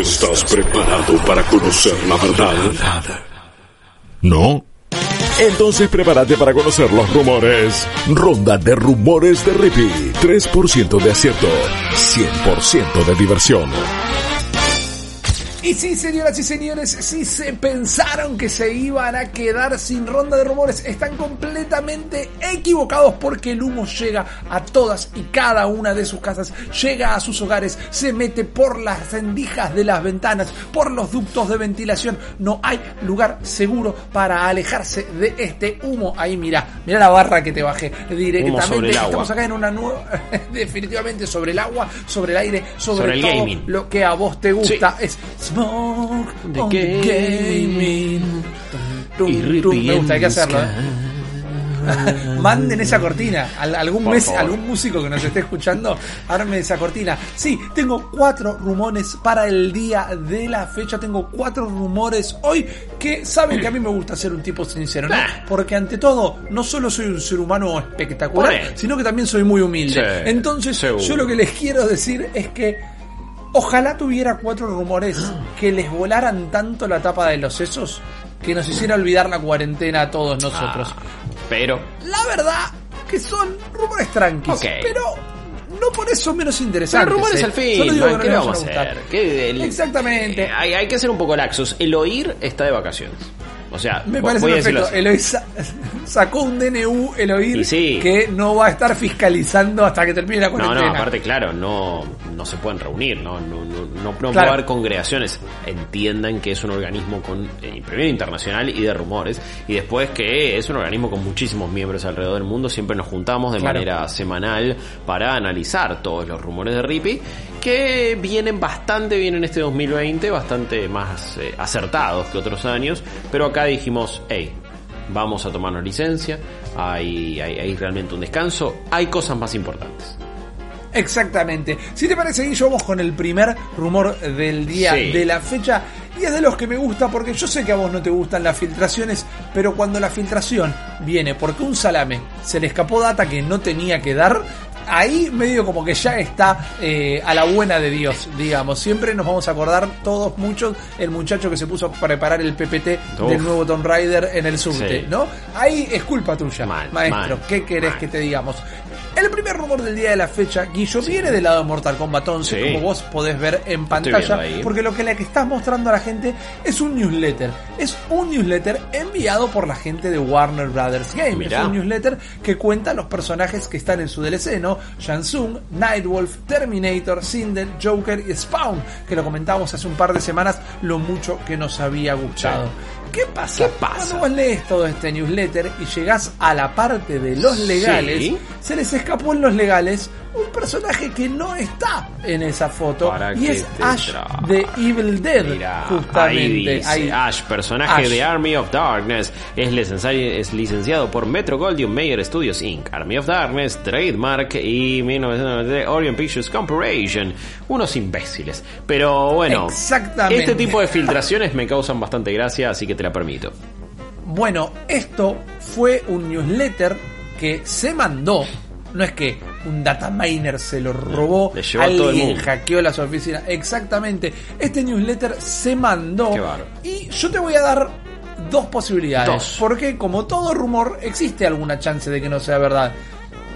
¿Estás preparado para conocer la verdad? ¿No? Entonces prepárate para conocer los rumores. Ronda de rumores de Rippy. 3% de acierto, 100% de diversión. Y sí, señoras y señores, si se pensaron que se iban a quedar sin ronda de rumores, están completamente equivocados porque el humo llega a todas y cada una de sus casas, llega a sus hogares, se mete por las rendijas de las ventanas, por los ductos de ventilación. No hay lugar seguro para alejarse de este humo. Ahí mira, mira la barra que te bajé directamente. Estamos acá en una nueva, definitivamente sobre el agua, sobre el aire, sobre, todo lo que a vos te gusta. Es Smoke The on gaming. Tum, Y Me gusta, hay que Rippy hacerlo. ¿eh? Manden esa cortina. Al- algún, mes, algún músico que nos esté escuchando, arme esa cortina. Sí, tengo cuatro rumores para el día de la fecha. Tengo cuatro rumores hoy que saben que a mí me gusta ser un tipo sincero, ¿no? Nah. Porque ante todo, no solo soy un ser humano espectacular, sino que también soy muy humilde. Entonces, yo lo que les quiero decir es que Ojalá tuviera cuatro rumores que les volaran tanto la tapa de los sesos que nos hiciera olvidar la cuarentena a todos nosotros. Ah, pero La verdad que son rumores tranquilos, pero no por eso menos interesantes. Pero rumores ¿eh? al fin, Solo digo man, que ¿qué no le les vamos a hacer? gustar. ¿Qué- el- Exactamente. eh, hay, hay que ser un poco laxos. El oír está de vacaciones. O sea, Me parece perfecto. Eloy sa- sacó un DNU, el oír, sí. que no va a estar fiscalizando hasta que termine la No, cuarentena. no, aparte, claro, no, no se pueden reunir, no, no, no, no, no Claro. haber congregaciones. Entiendan que es un organismo con, eh, primero internacional y de rumores, y después que es un organismo con muchísimos miembros alrededor del mundo. Siempre nos juntamos de Claro. manera semanal para analizar todos los rumores de Rippy, que vienen bastante bien en este 2020, bastante más eh, acertados que otros años, pero acá dijimos, hey, vamos a tomarnos licencia, hay, hay, hay realmente un descanso, hay cosas más importantes. Exactamente. Si te parece, Guillo, vamos con el primer rumor del día Sí. de la fecha. Y es de los que me gusta porque yo sé que a vos no te gustan las filtraciones, pero cuando la filtración viene porque un salame se le escapó data que no tenía que dar, ahí medio como que ya está eh, a la buena de Dios, digamos. Siempre nos vamos a acordar todos muchos el muchacho que se puso a preparar el PPT Uf. del nuevo Tomb Raider en el subte, Sí. ¿no? Ahí es culpa tuya, Mal, maestro. mal, ¿Qué querés mal. que te digamos? El primer rumor del día de la fecha, Guillo, viene del lado de Mortal Kombat 11, Sí. como vos podés ver en pantalla, porque lo que le que estás mostrando a la gente es un newsletter. Es un newsletter enviado por la gente de Warner Brothers Games. Mirá. Es un newsletter que cuenta los personajes que están en su DLC, ¿no? Shansung, Nightwolf, Terminator, Sindel, Joker y Spawn, que lo comentamos hace un par de semanas, lo mucho que nos había gustado. ¿Qué pasa? ¿Qué pasa? Cuando vos lees todo este newsletter y llegás a la parte de los legales, Sí. Se les escapó en los legales un personaje que no está en esa foto ¿Para y es Ash trae? de Evil Dead Mira, justamente ahí dice, Ahí. Ash, personaje Ash. de Army of Darkness, es licenciado, es licenciado por Metro Goldwyn Mayer Studios Inc., Army of Darkness, Trademark y 1993 Orion Pictures Corporation. Unos imbéciles. Pero bueno, Exactamente. este tipo de filtraciones me causan bastante gracia, así que te la permito. Bueno, esto fue un newsletter que se mandó. No es que un data miner se lo robó, Le llevó a todo el alguien mundo. hackeó las oficinas. Exactamente. Este newsletter se mandó. Qué. Y yo te voy a dar dos posibilidades. Dos. Porque como todo rumor, existe alguna chance de que no sea verdad.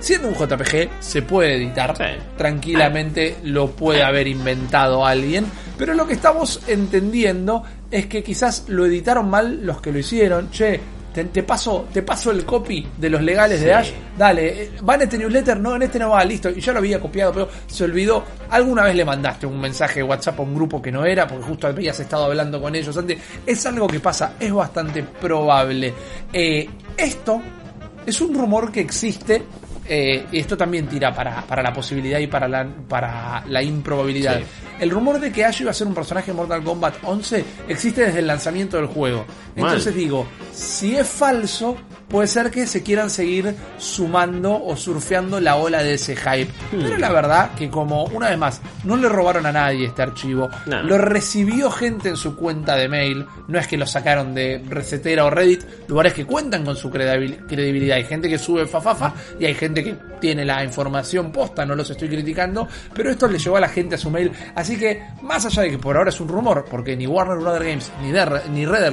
Siendo un JPG, se puede editar. Sí. Tranquilamente lo puede haber inventado alguien. Pero lo que estamos entendiendo es que quizás lo editaron mal los que lo hicieron. Che, te, te paso, te paso el copy de los legales de. Ash. Dale, eh, va en este newsletter, no, en este no va, listo. Y ya lo había copiado, pero se olvidó. Alguna vez le mandaste un mensaje de WhatsApp a un grupo que no era, porque justo habías estado hablando con ellos antes. Es algo que pasa, es bastante probable. Eh, esto es un rumor que existe. Eh, esto también tira para, para la posibilidad y para la, para la improbabilidad. Sí. El rumor de que Ash iba a ser un personaje en Mortal Kombat 11 existe desde el lanzamiento del juego. Mal. Entonces digo, si es falso, puede ser que se quieran seguir sumando o surfeando la ola de ese hype. Pero la verdad que como, una vez más, no le robaron a nadie este archivo, No. lo recibió gente en su cuenta de mail, no es que lo sacaron de Recetera o Reddit, lugares que cuentan con su credibil- credibilidad. Hay gente que sube fafafa y hay gente que tiene la información posta, no los estoy criticando, pero esto le llegó a la gente a su mail. Así que, más allá de que por ahora es un rumor, porque ni Warner Brother Games ni, Der- ni Redder,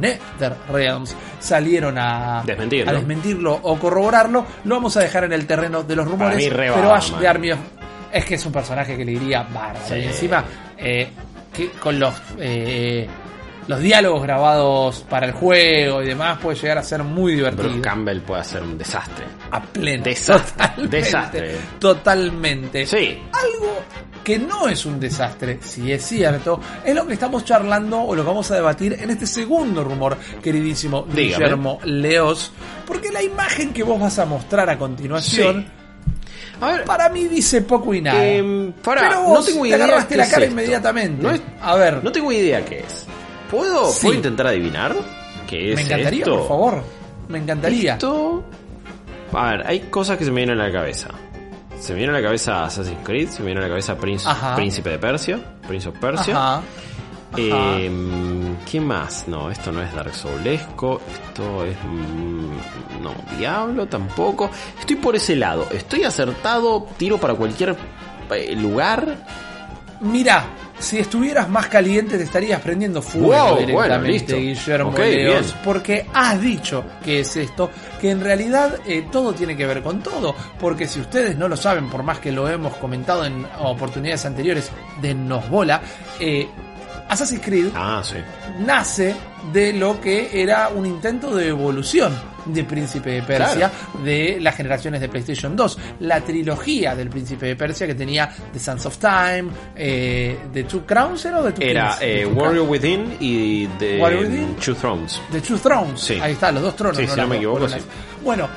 NetherRealms salieron a Desmentirlo. a desmentirlo o corroborarlo, lo vamos a dejar en el terreno de los rumores. pero Ash man. de Army of- es que es un personaje que le diría bárbaro. Sí. Y encima, eh, que con los eh, los diálogos grabados para el juego y demás puede llegar a ser muy divertido. Bruce Campbell puede hacer un desastre. a pleno. Desastre, Totalmente. desastre. Totalmente. Sí. Algo que no es un desastre, si es cierto, es lo que estamos charlando o lo que vamos a debatir en este segundo rumor, queridísimo Dígame. Guillermo Leos. Porque la imagen que vos vas a mostrar a continuación, A ver, para mí dice poco y nada. Em, pará, Pero no vos tengo te idea agarraste qué la cara inmediatamente. No es- a ver, no tengo idea qué es. ¿Puedo, Sí. ¿puedo intentar adivinar qué es me encantaría, esto? por favor. Me encantaría. Esto... A ver, hay cosas que se me vienen a la cabeza. Se me viene a la cabeza Assassin's Creed, se me viene a la cabeza Prince-. Príncipe de Persia, Prince of Persia. Ajá. Ajá. Eh, ¿Qué más? No, esto no es Dark Soulesco. Esto es. mm, no, Diablo tampoco. Estoy por ese lado. Estoy acertado. Tiro para cualquier eh, lugar. Mira, si estuvieras más caliente te estarías prendiendo fuego Wow, directamente. Guillermo Leos, porque has dicho que es esto, que en realidad eh, todo tiene que ver con todo, porque si ustedes no lo saben, por más que lo hemos comentado en oportunidades anteriores, dennos bola, eh, Assassin's Creed Ah, sí. nace de lo que era un intento de evolución de Príncipe de Persia de las generaciones de PlayStation 2. La trilogía del Príncipe de Persia que tenía The Sands of Time, eh, The Two Crowns, ¿era o The Two Era eh, The Two Warrior. Within y The Warrior Within. Two Thrones. The Two Thrones. Sí. Ahí está, los dos tronos. Sí, si las no me equivoco, sí. Bueno,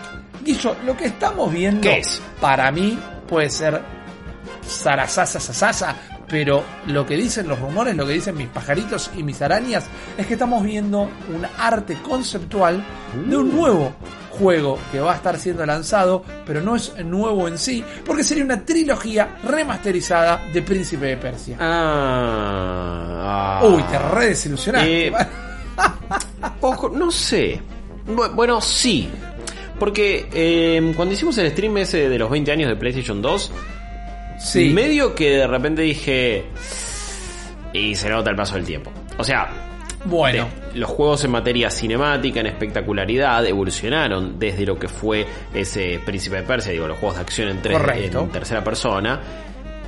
Guillo, lo que estamos viendo ¿Qué es? para mí puede ser Sarasasa Sasasa, pero lo que dicen los rumores, lo que dicen mis pajaritos y mis arañas, es que estamos viendo un arte conceptual de un nuevo juego que va a estar siendo lanzado, pero no es nuevo en sí, porque sería una trilogía remasterizada de Príncipe de Persia. Ah. ah. Uy, te re desilusionaste. Eh, Poco, no sé. Bu- Bueno, sí. Porque eh, cuando hicimos el stream ese de los 20 años de PlayStation 2, sí. medio que de repente dije. Y se nota el paso del tiempo. O sea, Bueno. de- los juegos en materia cinemática, en espectacularidad, evolucionaron desde lo que fue ese Príncipe de Persia, digo, los juegos de acción en, tres- en tercera persona.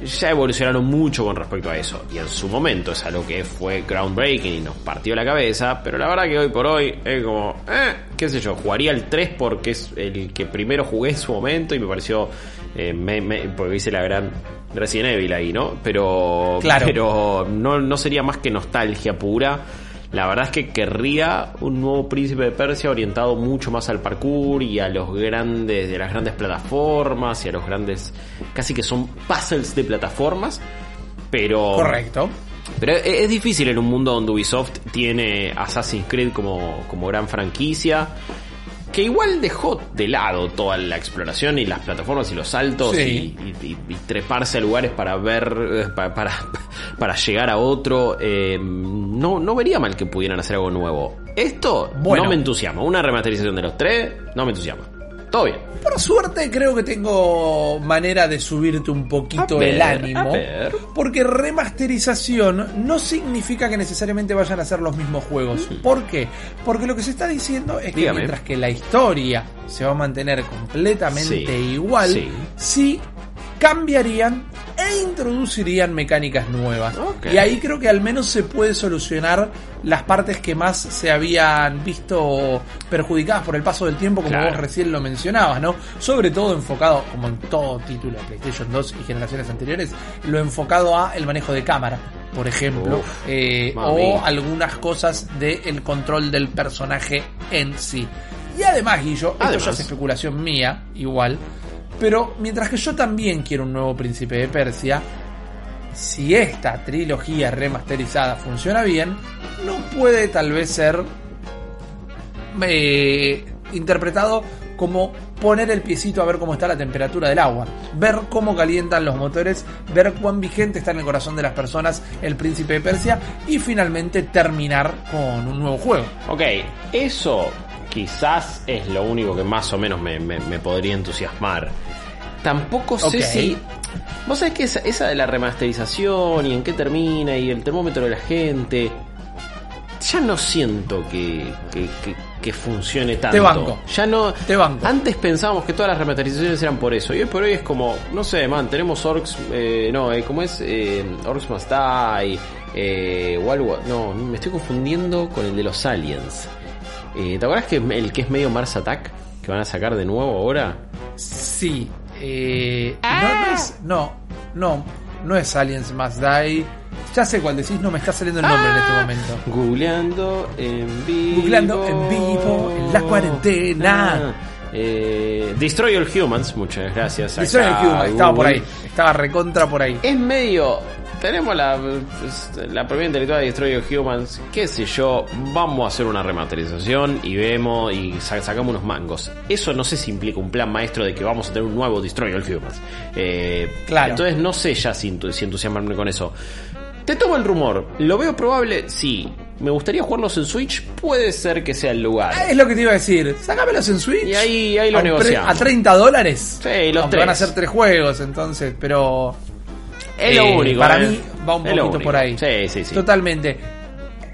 Ya evolucionaron mucho con respecto a eso. Y en su momento es algo que fue groundbreaking y nos partió la cabeza. Pero la verdad que hoy por hoy es como, eh, qué sé yo, jugaría el 3 porque es el que primero jugué en su momento y me pareció, eh, me- me- porque hice la gran Resident Evil ahí, ¿no? Pero, Claro. pero no, no sería más que nostalgia pura. La verdad es que querría un nuevo príncipe de Persia orientado mucho más al parkour y a los grandes, de las grandes plataformas y a los grandes, casi que son puzzles de plataformas. Pero, Correcto. pero es, es difícil en un mundo donde Ubisoft tiene Assassin's Creed como, como gran franquicia. Que igual dejó de lado toda la exploración y las plataformas y los saltos Sí. y, y- y treparse a lugares para ver, eh, pa- para, para, llegar a otro. eh, no, no vería mal que pudieran hacer algo nuevo. Esto Bueno. no me entusiasma. Una remasterización de los tres no me entusiasma. Todo bien. Por suerte creo que tengo manera de subirte un poquito ver, el ánimo. Porque remasterización no significa que necesariamente vayan a ser los mismos juegos. ¿Por qué? Porque lo que se está diciendo es que Dígame. mientras que la historia se va a mantener completamente Sí, igual, sí. sí cambiarían e introducirían mecánicas nuevas. Y ahí creo que al menos se puede solucionar las partes que más se habían visto perjudicadas por el paso del tiempo, como Claro. vos recién lo mencionabas, ¿no? Sobre todo enfocado, como en todo título de PlayStation 2 y generaciones anteriores, lo enfocado a el manejo de cámara, por ejemplo, Uf, eh, o algunas cosas del control del personaje en sí. Y además, Guillo, esto ya Además. es especulación mía, igual, pero mientras que yo también quiero un nuevo Príncipe de Persia, si esta trilogía remasterizada funciona bien, no puede tal vez ser eh, interpretado como poner el piecito a ver cómo está la temperatura del agua, ver cómo calientan los motores, ver cuán vigente está en el corazón de las personas el príncipe de Persia y finalmente terminar con un nuevo juego. Ok, eso quizás es lo único que más o menos me, me- me podría entusiasmar. Tampoco sé si... Vos sabés que esa, esa de la remasterización y en qué termina y el termómetro de la gente... Ya no siento que, que, que- que funcione tanto. Te banco. Ya no. Te banco. Antes pensábamos que todas las remasterizaciones eran por eso. Y hoy por hoy es como, no sé, man, tenemos Orcs. Eh, no, eh, ¿cómo es? Eh, Orcs Must Die. Eh, o algo. No, me estoy confundiendo con el de los Aliens. Eh, ¿Te acuerdas que el que es medio Mars Attack? Que van a sacar de nuevo ahora. Sí. eh, no, no es. No, no. No es Aliens Must Die. Ya sé cuál decís, no me está saliendo el nombre en este momento. Googleando en vivo. Googleando en vivo, en la cuarentena. Ah, eh, Destroy All Humans, muchas gracias. Destroy All Human, estaba por ahí. Estaba recontra por ahí. Es medio. Tenemos la, la propiedad intelectual de Destroy Humans. Qué sé yo. Vamos a hacer una remasterización y vemos y sa- sacamos unos mangos. Eso no sé si implica un plan maestro de que vamos a tener un nuevo Destroy All Humans. Eh, Claro. Entonces no sé ya si, entu- si entusiasmarme con eso. Te tomo el rumor. ¿Lo veo probable? Sí. ¿Me gustaría jugarlos en Switch? Puede ser que sea el lugar. Es lo que te iba a decir. Sácamelos en Switch. Y ahí- ahí lo negociamos. A 30 dólares. Sí, los Aunque tres. van a ser tres juegos, entonces, pero. Es lo eh, único. Para eh. mí va un poquito por ahí. Sí, sí, sí. Totalmente.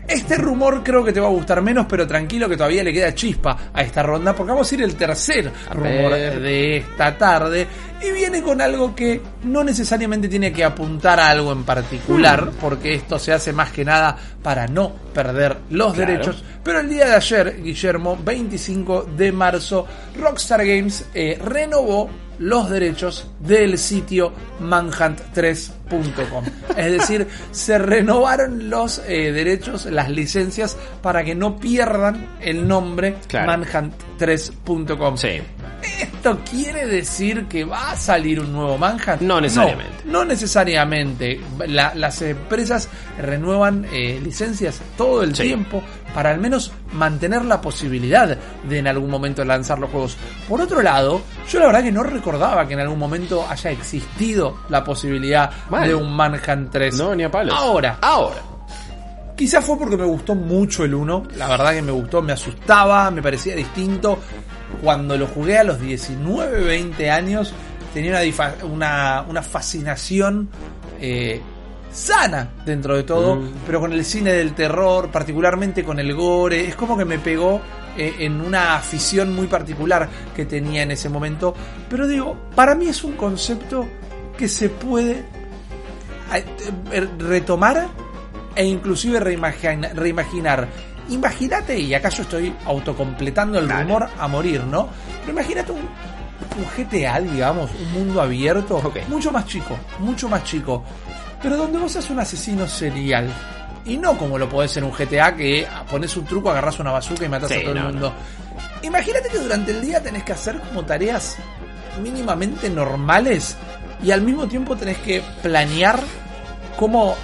Este rumor creo que te va a gustar menos, pero tranquilo que todavía le queda chispa a esta ronda, porque vamos a ir el tercer rumor de esta tarde. Y viene con algo que no necesariamente tiene que apuntar a algo en particular, Hmm. porque esto se hace más que nada para no perder los Claro. derechos. Pero el día de ayer, Guillermo, 25 de marzo, Rockstar Games eh, renovó los derechos del sitio manhunt3.com. Es decir, se renovaron los eh, derechos, las licencias, para que no pierdan el nombre Claro. manhunt3.com. Sí. ¿Esto quiere decir que va a salir un nuevo Manhunt? No necesariamente. No, no necesariamente. La- las empresas renuevan eh, licencias todo el Sí. tiempo para al menos mantener la posibilidad de en algún momento lanzar los juegos. Por otro lado, yo la verdad que no recordaba que en algún momento haya existido la posibilidad de un Manhunt 3. No, ni a palos. Ahora, Ahora. Quizás fue porque me gustó mucho el 1. La verdad que me gustó, me asustaba, me parecía distinto. Cuando lo jugué a los 19, 20 años, tenía una, una, una fascinación eh, sana dentro de todo, Mm. pero con el cine del terror, particularmente con el gore. Es como que me pegó eh, en una afición muy particular que tenía en ese momento. Pero digo, para mí es un concepto que se puede a- eh, retomar e inclusive reimagina- reimaginar. Imagínate, y acá yo estoy autocompletando el rumor a morir, ¿no? Pero imagínate un, un GTA, digamos, un mundo abierto, mucho más chico, mucho más chico, pero donde vos sos un asesino serial. Y no como lo podés en un GTA que pones un truco, agarras una bazooka y matas Sí, a todo no, el no. mundo. Imagínate que durante el día tenés que hacer como tareas mínimamente normales y al mismo tiempo tenés que planear cómo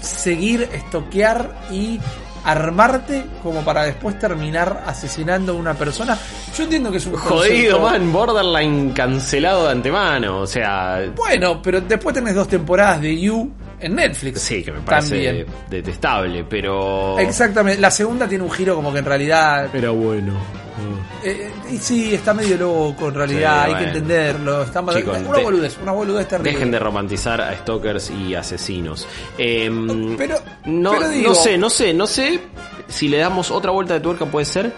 seguir, estoquear y armarte como para después terminar asesinando a una persona. Yo entiendo que es un Jodido, man. Borderline cancelado de antemano. O sea. Bueno, pero después tenés dos temporadas de You en Netflix. Sí, que me parece También. detestable, pero. Exactamente. La segunda tiene un giro como que en realidad Era bueno. Eh, y sí, está medio loco en realidad, Sí, hay bueno. que entenderlo. Está mal- Chicos, una de- boludez, una boludez terrible. Dejen de romantizar a stalkers y asesinos. Em, Pero- no, pero digo- no sé, no sé, no sé si le damos otra vuelta de tuerca puede ser.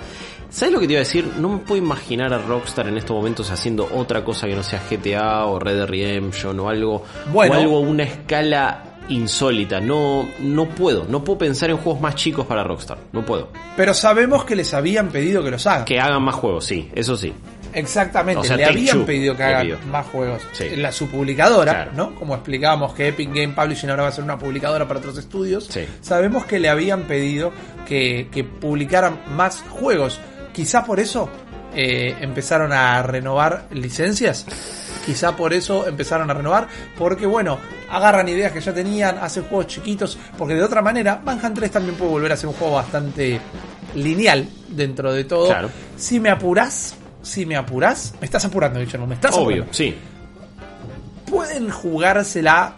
¿Sabes lo que te iba a decir? No me puedo imaginar a Rockstar en estos momentos haciendo otra cosa que no sea GTA o Red Dead Redemption o algo, Bueno. o algo a una escala insólita. No, no puedo, no puedo pensar en juegos más chicos para Rockstar. No puedo. Pero sabemos que les habían pedido que los hagan. Que hagan más juegos, sí, eso sí. Exactamente, O sea, le habían pedido que hagan más juegos. Sí. La su publicadora, Claro. ¿no? Como explicábamos que Epic Game Publishing ahora va a ser una publicadora para otros estudios. Sí. Sabemos que le habían pedido que, que publicaran más juegos. Quizá por eso eh, empezaron a renovar licencias. Quizá por eso empezaron a renovar. Porque bueno, agarran ideas que ya tenían, hacen juegos chiquitos. Porque de otra manera, Manhunt 3 también puede volver a ser un juego bastante lineal dentro de todo. Claro. Si me apurás, si me apurás, me estás apurando, Guillermo, me estás Obvio, apurando. sí. Pueden jugársela,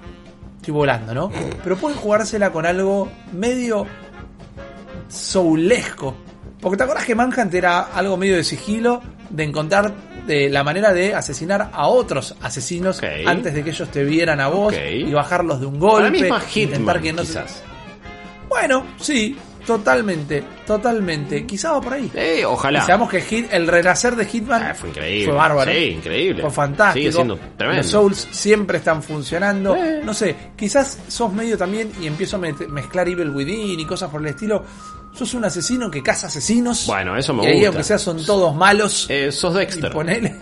estoy volando, ¿no? Pero pueden jugársela con algo medio soulesco. Porque te acuerdas que Manhunt era algo medio de sigilo, de encontrar de la manera de asesinar a otros asesinos antes de que ellos te vieran a vos y bajarlos de un golpe. Intentar que no quizás. Bueno, sí, totalmente, totalmente. Quizá va por ahí. Eh, ojalá. Y sabemos que Hit- el renacer de Hitman Ah, fue increíble. Fue bárbaro. Sí, increíble. Fue fantástico. Sigue siendo tremendo. Los Souls siempre están funcionando. Eh. No sé, quizás sos medio también y empiezo a mezclar Evil Within y cosas por el estilo. Sos un asesino que caza asesinos. Bueno, eso me y gusta. aunque sea, son todos malos. Eh, sos y Dexter. ponele.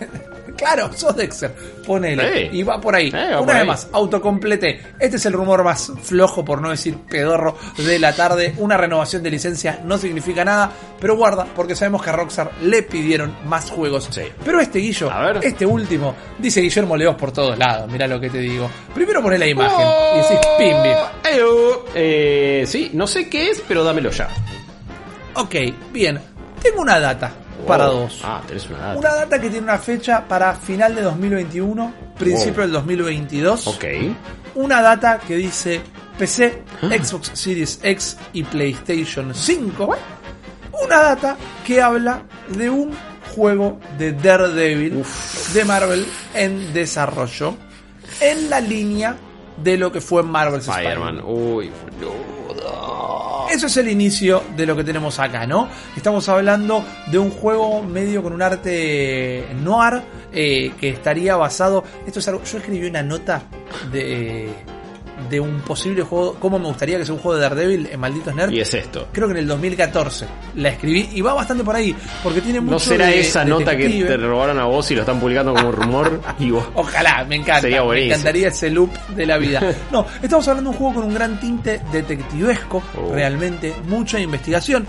Claro, sos Dexter. Ponele. Y va por ahí. Va Una por vez ahí. más, autocomplete. Este es el rumor más flojo, por no decir pedorro, de la tarde. Una renovación de licencia no significa nada. Pero guarda, porque sabemos que a Rockstar le pidieron más juegos. Sí. Pero este Guillo, A ver. este último, dice Guillermo Leos por todos lados. Mira lo que te digo. Primero poné la imagen y decís pim, viejo. Eyo. Eh, sí, no sé qué es, pero dámelo ya. Ok, bien. Tengo una data para Wow. dos. Ah, tenés una data. Una data que tiene una fecha para final de 2021, principio Wow. del 2022. Ok. Una data que dice PC, Xbox Series X y PlayStation 5. Una data que habla de un juego de Daredevil de Marvel en desarrollo en la línea de lo que fue Marvel's Spider-Man. Spider-Man. Uy, boludo. Eso es el inicio de lo que tenemos acá, ¿no? Estamos hablando de un juego medio con un arte noir eh, que estaría basado. Esto es algo. Yo escribí una nota de, de un posible juego. ¿Cómo me gustaría que sea un juego de Daredevil en Malditos Nerds? Y es esto. Creo que en el 2014 la escribí y va bastante por ahí porque tiene mucho ¿No será de esa nota que te robaron a vos y lo están publicando como rumor? Y vos. Ojalá, me encanta. Sería me buenísimo. encantaría ese loop de la vida. No, estamos hablando de un juego con un gran tinte detectivesco, Oh. realmente, mucha investigación.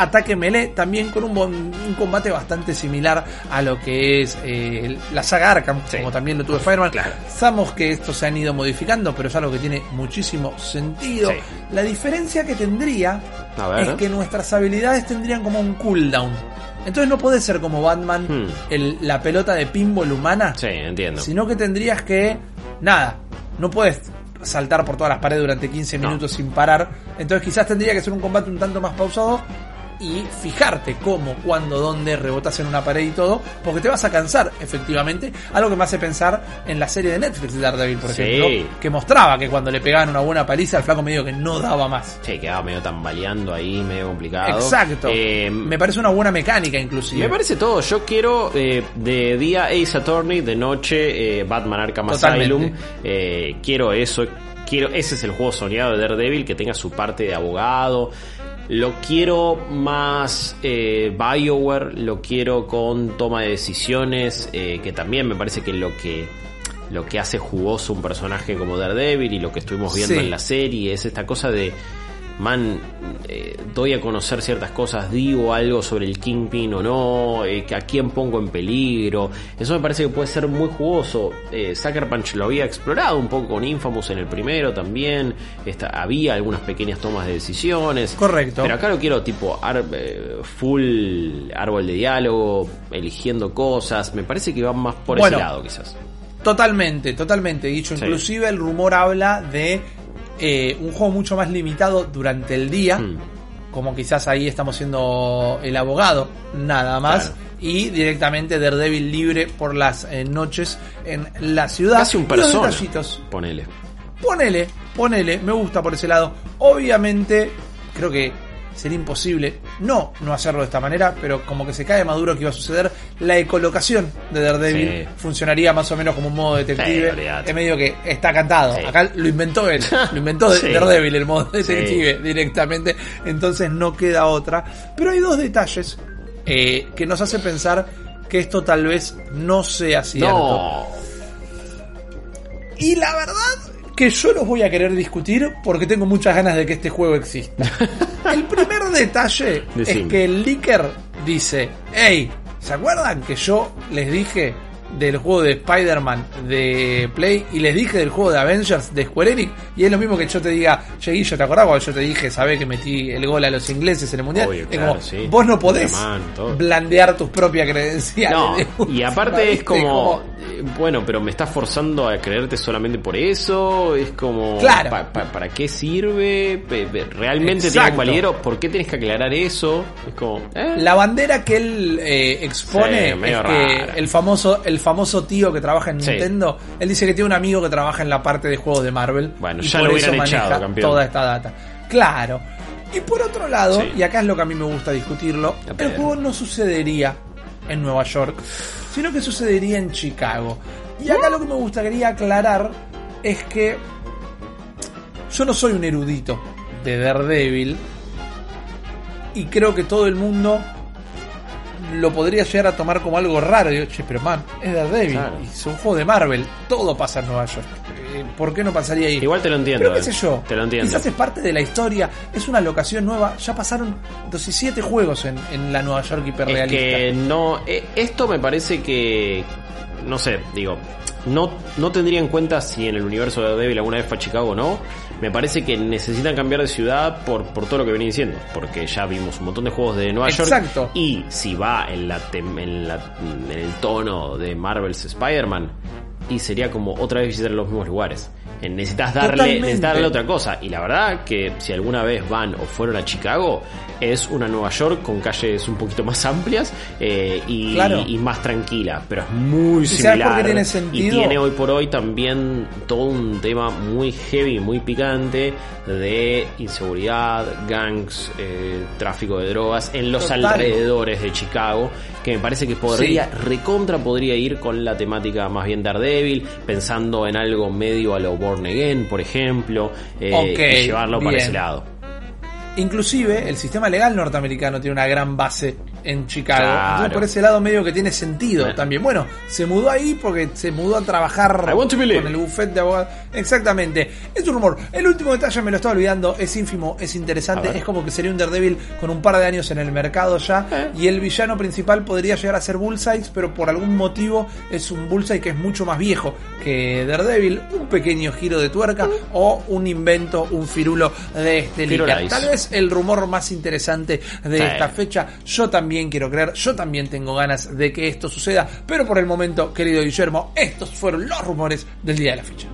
Ataque melee también con un, bon- un combate bastante similar a lo que es eh, la saga Arkham, Sí. como también lo tuvo Spider-Man. Claro. Sabemos que estos se han ido modificando, pero es algo que tiene muchísimo sentido. Sí. La diferencia que tendría ver. es que nuestras habilidades tendrían como un cooldown. Entonces no puede ser como Batman, Hmm. el- la pelota de pinball humana, Sí, entiendo. sino que tendrías que, nada, no puedes saltar por todas las paredes durante 15 No. minutos sin parar. Entonces quizás tendría que ser un combate un tanto más pausado y fijarte cómo, cuándo, dónde rebotas en una pared y todo, porque te vas a cansar, efectivamente. Algo que me hace pensar en la serie de Netflix de Daredevil, por Sí. ejemplo, que mostraba que cuando le pegaban una buena paliza, el flaco medio que no daba más. Che, quedaba medio tambaleando ahí, medio complicado. Exacto. Eh, me parece una buena mecánica, inclusive. Me parece todo. Yo quiero eh, de día Ace Attorney, de noche eh, Batman Arkham. Asylum. Eh, quiero eso. Quiero, ese es el juego soñado de Daredevil, que tenga su parte de abogado. Lo quiero más eh, Bioware, lo quiero con toma de decisiones, eh, que también me parece que lo que lo que hace jugoso un personaje como Daredevil y lo que estuvimos viendo Sí. en la serie es esta cosa de man, eh, doy a conocer ciertas cosas, digo algo sobre el Kingpin o no, eh, a quién pongo en peligro. Eso me parece que puede ser muy jugoso. Eh, Sucker Punch lo había explorado un poco con Infamous en el primero también. Esta, había algunas pequeñas tomas de decisiones. Correcto. Pero acá lo quiero tipo ar- eh, full árbol de diálogo, eligiendo cosas. Me parece que va más por Bueno. ese lado quizás. Totalmente, totalmente dicho. Sí. Inclusive el rumor habla de eh, un juego mucho más limitado durante el día. Hmm. Como quizás ahí estamos siendo el abogado, nada más. Claro. Y directamente Daredevil libre por las eh, noches en la ciudad. Casi un persona. Ponele. Ponele, ponele, me gusta por ese lado. Obviamente, creo que sería imposible no no hacerlo de esta manera, pero como que se cae maduro que iba a suceder, la ecolocación de Daredevil Sí. funcionaría más o menos como un modo detective. Sí, es medio que está cantado. Sí. Acá lo inventó él, lo inventó. Daredevil el modo detective directamente, entonces no queda otra. Pero hay dos detalles eh, que nos hace pensar que esto tal vez no sea cierto. No. Y la verdad que yo los voy a querer discutir porque tengo muchas ganas de que este juego exista. El primer detalle es que el leaker dice, hey, ¿se acuerdan que yo les dije del juego de Spider-Man de Play y les dije del juego de Avengers de Square Enix. Y es lo mismo que yo te diga, che, yo ¿te acordás cuando yo te dije, sabés que metí el gol a los ingleses en el mundial? Obvio, Es claro, como, sí. vos no podés Man, blandear tus propias credenciales. No, y aparte es como, bueno, pero me estás forzando a creerte solamente por eso, es como, Claro. pa- pa- ¿para qué sirve? ¿Realmente tiene validero? ¿Por qué tienes que aclarar eso? Es como, ¿eh? La bandera que él eh, expone Sí, es que el famoso, el famoso tío que trabaja en Sí. Nintendo, él dice que tiene un amigo que trabaja en la parte de juegos de Marvel. Bueno, y ya por lo eso echado, maneja campeón. toda esta data. Claro. Y por otro lado, Sí. y acá es lo que a mí me gusta discutirlo, el juego no sucedería en Nueva York, sino que sucedería en Chicago. Y acá lo que me gustaría aclarar es que yo no soy un erudito de Daredevil y creo que todo el mundo lo podría llegar a tomar como algo raro. Digo, che, pero man, es Daredevil Claro. y es un juego de Marvel, todo pasa en Nueva York. Eh, ¿Por qué no pasaría ahí? Igual te lo entiendo. Pero qué eh. sé yo, Te lo entiendo. quizás es parte de la historia, es una locación nueva, ya pasaron 17 juegos en, en la Nueva York Es hiperrealista. que no, eh, esto me parece que, no sé, digo, no, no tendría en cuenta si en el universo de Daredevil alguna vez fue a Chicago o no. Me parece que necesitan cambiar de ciudad por, por todo lo que venía diciendo, porque ya vimos un montón de juegos de Nueva Exacto. York y si va en, la, tem- en, la- en el tono de Marvel's Spider-Man y sería como otra vez visitar los mismos lugares. Eh, Necesitas darle, necesitas darle otra cosa. Y la verdad que si alguna vez van o fueron a Chicago, es una Nueva York con calles un poquito más amplias eh, y, Claro. y más tranquila. Pero es muy ¿Y sabes similar. tiene Y tiene hoy por hoy también todo un tema muy heavy, muy picante de inseguridad, gangs, eh, tráfico de drogas en los Total. alrededores de Chicago. Que me parece que podría, recontra podría ir con la temática más bien Daredevil, pensando en algo medio a lo Born Again, por ejemplo, eh, Ok, y llevarlo para bien. ese lado. Inclusive el sistema legal norteamericano tiene una gran base en Chicago. Claro. Entonces, por ese lado medio que tiene sentido Bueno. también. Bueno, se mudó ahí porque se mudó a trabajar con el buffet de abogados. Exactamente. Es un rumor. El último detalle me lo estaba olvidando. Es ínfimo, es interesante. Es como que sería un Daredevil con un par de años en el mercado ya. Eh. Y el villano principal podría llegar a ser Bullseye, pero por algún motivo es un Bullseye que es mucho más viejo que Daredevil. Un pequeño giro de tuerca o un invento, un firulo de este. Tal vez el rumor más interesante de Sí. esta fecha. Yo también quiero creer, yo también tengo ganas de que esto suceda, pero por el momento, querido Guillermo, estos fueron los rumores del día de la fecha.